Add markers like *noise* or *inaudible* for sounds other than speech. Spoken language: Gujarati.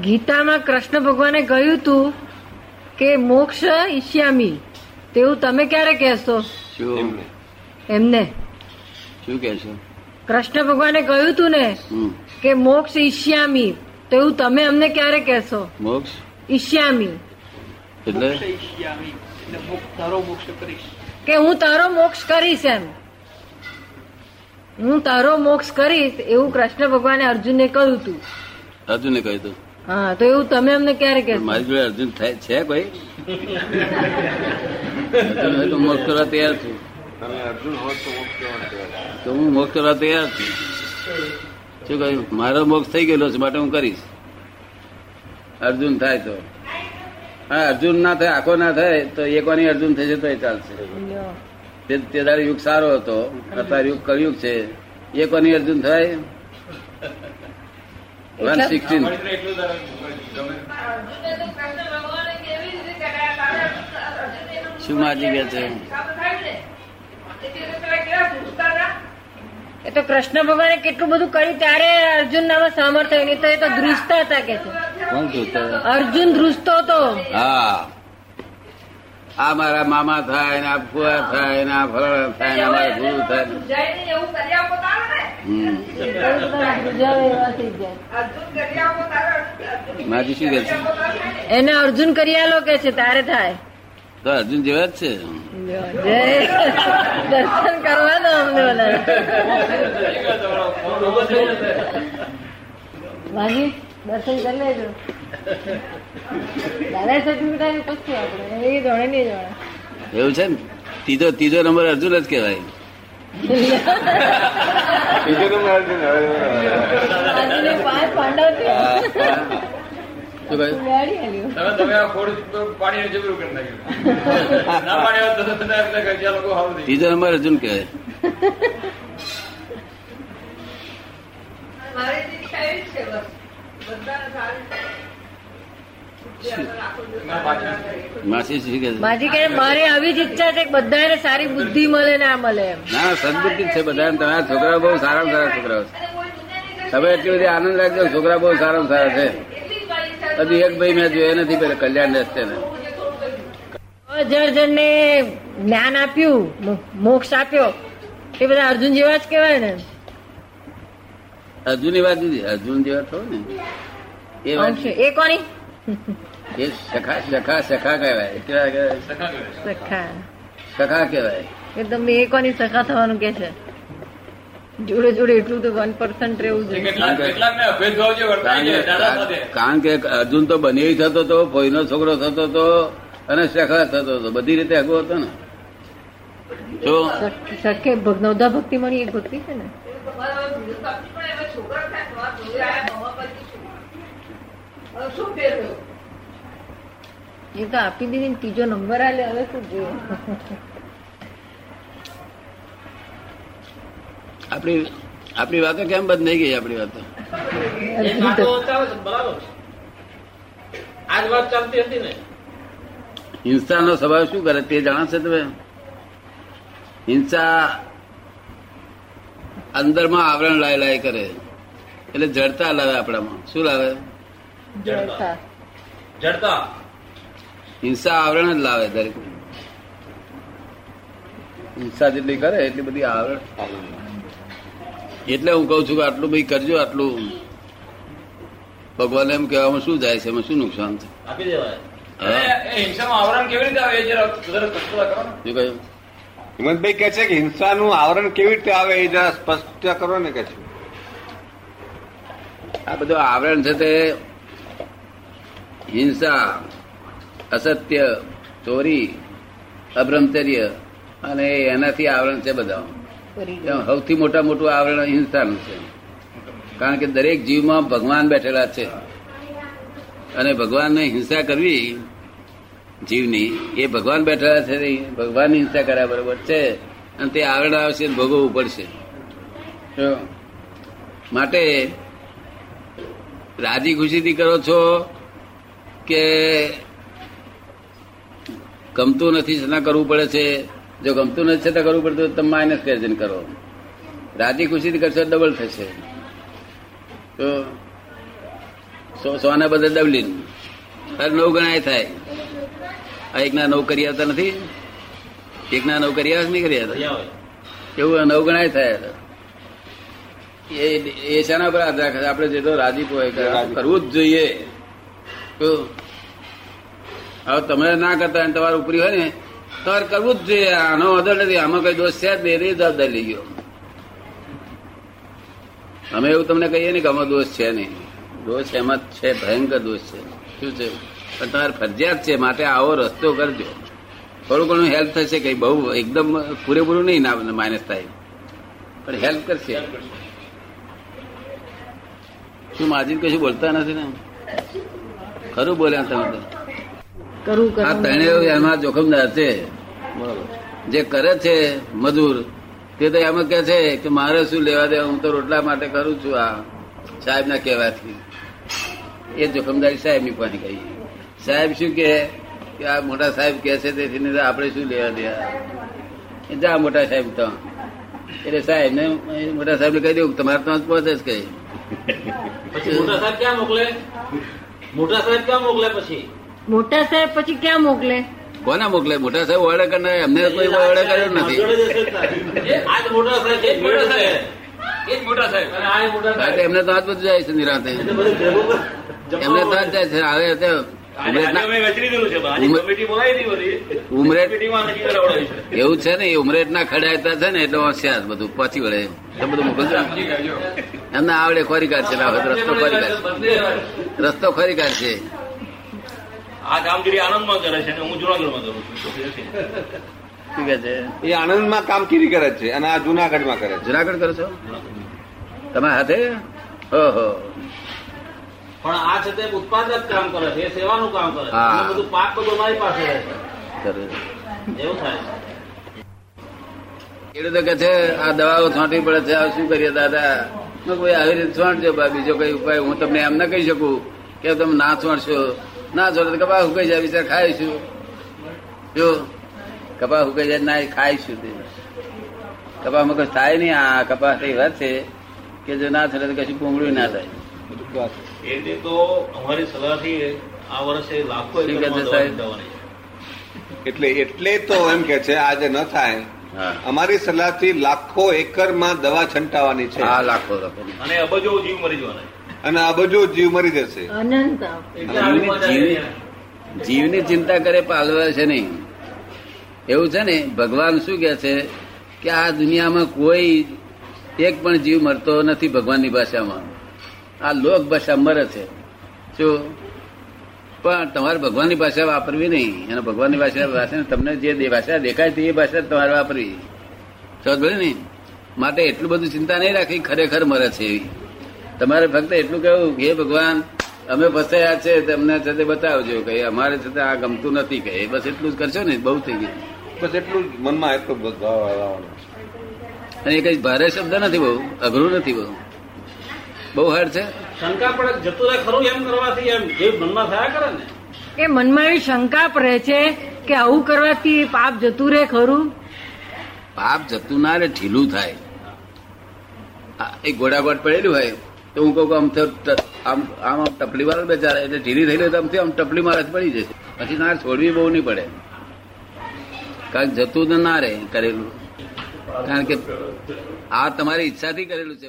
ગીતામાં કૃષ્ણ ભગવાને કહ્યું તું કે મોક્ષ ઈશ્યામી તેવું તમે ક્યારે કહેશો? એમને. શું કહેશો? કૃષ્ણ ભગવાને કહ્યું તું ને કે મોક્ષ ઈશ્યામી તેવું તમે અમને ક્યારે કહેશો? મોક્ષ? ઈશ્યામી એટલે? મોક્ષ ઈચ્છામિ. એટલે મોક્ષ તારો મોક્ષ કરીશ. કે હું તારો મોક્ષ કરીશ એમ. હું તારો મોક્ષ કરીશ એવું કૃષ્ણ ભગવાને અર્જુનને કહ્યું તું. અર્જુને કહ્યું હતું હા તો એવું તમે અમને ક્યારે પણ મારી જોડે અર્જુન થાય છે કોઈ? અર્જુન હોય તો મોક્ષ કરવા તૈયાર છું. અર્જુન તો મોક્ષ કેવા તો હું મોક્ષ કરવા તૈયાર છું. શું કહ્યું? મારો મોક્ષ થઈ ગયેલો છે માટે હું કરીશ. અર્જુન થાય તો. હા અર્જુન ના થાય આખો ના થાય તો એકવાની અર્જુન થશે તો એ ચાલશે. તે તે દાડે યુગ સારો હતો અત્યારે યુગ કળયુગ છે. એકવાની અર્જુન થાય? વન સિક્સટીન શું માજી કે છે. એ તો કૃષ્ણ ભગવાને કેટલું બધું કર્યું ત્યારે અર્જુન નામાં સામર્થ્ય નહીં તો એ તો દૃષ્ટ હતા કે છે. અર્જુન દૃષ્ટો હતો. હા. આ મારા મામા થાય ને આ ફુવા થાય ને આ ફલાણા થાય ને આ મારા ગુરુ થાય હમ. માજી શું કે છે? એને અર્જુન કરિયાલો કે છે તારે થાય. તો અર્જુન જેવા જ છે. દર્શન કરવાનો અમને બધા માજી *laughs* દર્શન કરી લેજો. દાદા સર્ટિફિકેટ પછી આપણે. એ જોડે નહીં જોડે. એવું છે ને? ત્રીજો ત્રીજો નંબર અર્જુન જ કહેવાય. બીજો નંબર અર્જુન પાંડવ ત્રીજો નંબર અર્જુન કહેવાય. ગયું. માસી કે મારી આવી જ ઈચ્છા છે કે બધાને સારી બુદ્ધિ મળે ના મળે એમ. ના સદબુદ્ધિ છે બધા તમારા છોકરા બહુ સારા સારા છોકરાઓ છે. તમે એટલી બધી આનંદ રાખજો છોકરા બહુ સારા સારા છે. હજી એક ભાઈ મેં જોયા નથી પેલા કલ્યાણ રહેશે ને જળ જણને જ્ઞાન આપ્યું મોક્ષ આપ્યો. એ બધા અર્જુન જેવા જ કહેવાય ને. અર્જુનની વાત નથી અર્જુન જેવા થયો ને. એ વાત એ કોની? એ સખા સખા સખા કહેવાય. કેવા સખા. સખા. સખા કહેવાય. એ તમે એ કોની સખા થવાનું કે છે? જોડે જોડે એટલું તો વન પર્સન્ટ રહેવું જોઈએ. કારણ કે અર્જુન તો બને થતો હતો ભોયનો છોકરો થતો હતો અને સખા થતો હતો બધી રીતે આગો હતો ને. જો સખ- સખે ભગ- નવધા ભક્તિ મળી એક ભક્તિ છે ને? એ તો આપી દીધી ત્રીજો નંબર આલે હવે શું જોઈએ? આપણી આપણી વાતો કેમ બંધ નહીં ગઈ આપણી વાતો? આજ વાત ચાલતી હતી ને. હિંસાનો સ્વભાવ શું કરે તે જણાશે તમે? હિંસા અંદરમાં આવરણ લાય લાય કરે. એટલે જડતા લાવે આપણામાં. શું લાવે? જડતા. જડતા. હિંસા આવરણ જ લાવે દરેક હિંસા જેટલી કરે એટલી બધી આવરણ. એટલે હું કઉ છું કે આટલું ભાઈ કરજો આટલું ભગવાન એમ કહેવામાં શું જાય છે એમાં શું નુકસાન છે? આપી દેવાય. હા. એ આવરણ કેવી રીતે આવે એ જરા જરા સ્પષ્ટ કરો ને. શું કહ્યું? હિંમતભાઈ કે છે કે હિંસાનું આવરણ કેવી રીતે આવે એ જરા સ્પષ્ટ કરો ને કે છે. આ બધું આવરણ છે તે હિંસા અસત્ય ચોરી અબ્રહ્મચર્ય અને એનાથી આવરણ છે બધા. સૌથી મોટા મોટું આવરણ હિંસાનું છે. કારણ કે દરેક જીવમાં ભગવાન બેઠેલા છે. અને ભગવાનને હિંસા કરવી જીવની એ ભગવાન બેઠેલા છે ભગવાનની હિંસા કર્યા બરોબર છે. અને તે આવરણ આવશે ભોગવવું પડશે. માટે રાજી ખુશીથી કરો છો કે ગમતું નથી છતાં કરવું પડે છે? જો ગમતું નથી છતાં કરવું પડે તો તમે માઇનસ કરીને કરો. રાજી ખુશીથી કરશો ડબલ થશે. તો સો- સોના બદલે ડબલીન હર નવ ગણાય થાય. આ એકના નવ કરી આવતા નથી? એકના નવ કરી આવે નહીં કરી આવતા? એવું નવ ગણાય થાય. એ શાના પર આધાર રાખે? આપણે જેટલો રાજીપ હોય કરવું જ જોઈએ. હવે તમે ના કરતા અને તમારે ઉપરી હોય ને તમારે કરવું જ જોઈએ. આનો વાંધો નથી. આમાં કઈ દોષ છે જ નહીં. જવાબદારી લઈ ગયો. અમે એવું તમને કહીએ ને કે આમાં દોષ છે નહીં. દોષ એમાં જ છે. ભયંકર દોષ છે. શું છે? પણ તમારે ફરજિયાત છે. માટે આવો રસ્તો કરજો. થોડું ઘણું હેલ્પ થશે. કઈ બહુ એકદમ પૂરેપૂરું નહીં ના માઇનસ થાય. પણ હેલ્પ કરશે. શું માજી કશું બોલતા નથી ને? ખરું બોલ્યા તમે આ ત્રણેય એમાં જોખમદાર છે. જે કરે છે મજૂર તે તો એમાં કે છે કે મારે શું લેવા દે હું તો રોટલા માટે કરું છું આ સાહેબ ના કહેવાથી. એ જોખમદારી સાહેબની પાસે કહી સાહેબ શું કે કે આ મોટા સાહેબ કે છે તેથી આપણે શું લેવા દે જા મોટા સાહેબ તો. એટલે સાહેબ ને મોટા સાહેબ ને કહી દઉં તમારે તો પહોંચે જ કઈ મોટા સાહેબ ક્યાં મોકલે? મોટા સાહેબ ક્યાં મોકલે પછી? મોટા સાહેબ પછી ક્યાં મોકલે? કોના મોકલે? મોટા સાહેબ ઓર્ડર કરનાર એમને કોઈ ઓર્ડર કર્યો નથી. જ. આજ મોટા સાહેબ છે, મોટા મોટા સાહેબ. સાહેબ. એ જ મોટા સાહેબ. અને આ મોટા કારણ કે સાહેબ એમને તો હાથ બધું જાય છે નિરાતે. એમને તો જમાવડો. જાય છે. હવે એવું છે ને એ ઉમરેટ ના ખડાયતા છે ને એટલે હોશિયાર બધું પાછી વળે એ બધું મોકલજો એમને આવડે ખોરી કાઢશે રસ્તો ખોરી કાઢશે રસ્તો ખોરી કાઢશે આ કામગીરી આનંદમાં કરે છે હું જુનાગઢમાં કરું છું. એ આણંદમાં કામગીરી કરે છે અને આ જુનાગઢમાં કરે છે. જુનાગઢ કરો છો? તમે હાથે? ઓહો. પણ આ છે તે ઉત્પાદક કામ કરે છે એ સેવાનું કામ કરે છે. બધું પાક બધું અમારી પાસે રહે છે. એવું થાય. ખેડૂતો કે છે આ દવાઓ છાંટવી પડે છે આ શું કરીએ દાદા? મેં કોઈ આવી રીતે છોડજો બા બીજો કઈ ઉપાય. હું તમને એમ ના કહી શકું કે તમે ના છોડશો ના છોડો તો કપા હુકાઈ જાય બિચાર ખાઈશું જો કપા હુકાઈ જાય ના ખાઈશું તે? કપામાં કશું થાય નહીં આ કપાસ એ વાત છે કે જો ના છોડે તો કશું પૂંગળું ના થાય. એ રીતે તો અમારી સલાહથી આ વર્ષે લાખો. એટલે એટલે તો એમ કે છે આજે ન થાય. અમારી સલાહથી લાખો એકરમાં દવા છંટાવાની છે. લાખો અને અબજો જીવ મરી જવાના અને અબજો જીવ મરી જશે. એટલે. જીવની ચિંતા કરે પાલવે છે નહીં. એવું છે ને ભગવાન શું કે છે કે આ દુનિયામાં કોઈ એક પણ જીવ મરતો નથી ભગવાનની ભાષામાં. આ લોક ભાષા મરે છે. શું પણ તમારે ભગવાનની ભાષા વાપરવી નહીં. અને ભગવાનની ભાષા ભાષા તમને જે ભાષા દેખાય છે એ ભાષા તમારે વાપરવી. સમજ ને? માટે એટલું બધું ચિંતા નહીં રાખી ખરેખર મરે છે એવી. તમારે ફક્ત એટલું કહ્યું હે ભગવાન અમે ફસાયા છે તમને છે તે બતાવજો. કે અમારે છે આ ગમતું નથી. કે બસ એટલું જ કરશો ને બહુ થઈ ગયું. બસ એટલું જ મનમાં એટલું જ. અને એ કઈ ભારે શબ્દ નથી બહુ અઘરું નથી બહુ. બહુ હાર્ડ છે. શંકા પડે જતું રહે ખરું એમ કરવાથી એમ? જે મનમાં થયા કરે ને. એ મનમાં એવી શંકા રહે છે કે આવું કરવાથી પાપ જતું રહે ખરું? પાપ જતું ના રે ઢીલું થાય. એ એક પડેલું હોય તો હું કહું કે આમ તો આમ આમ આમ ટપલી મારે બેચારા એટલે ઢીલી થઈ તો આમથી આમ ટપલી મારે જ પડી જશે. પછી ના છોડવી બહુ નહીં પડે. કારણ જતું તો ના રે કરેલું. કારણ કે આ તમારી ઈચ્છાથી કરેલું છે.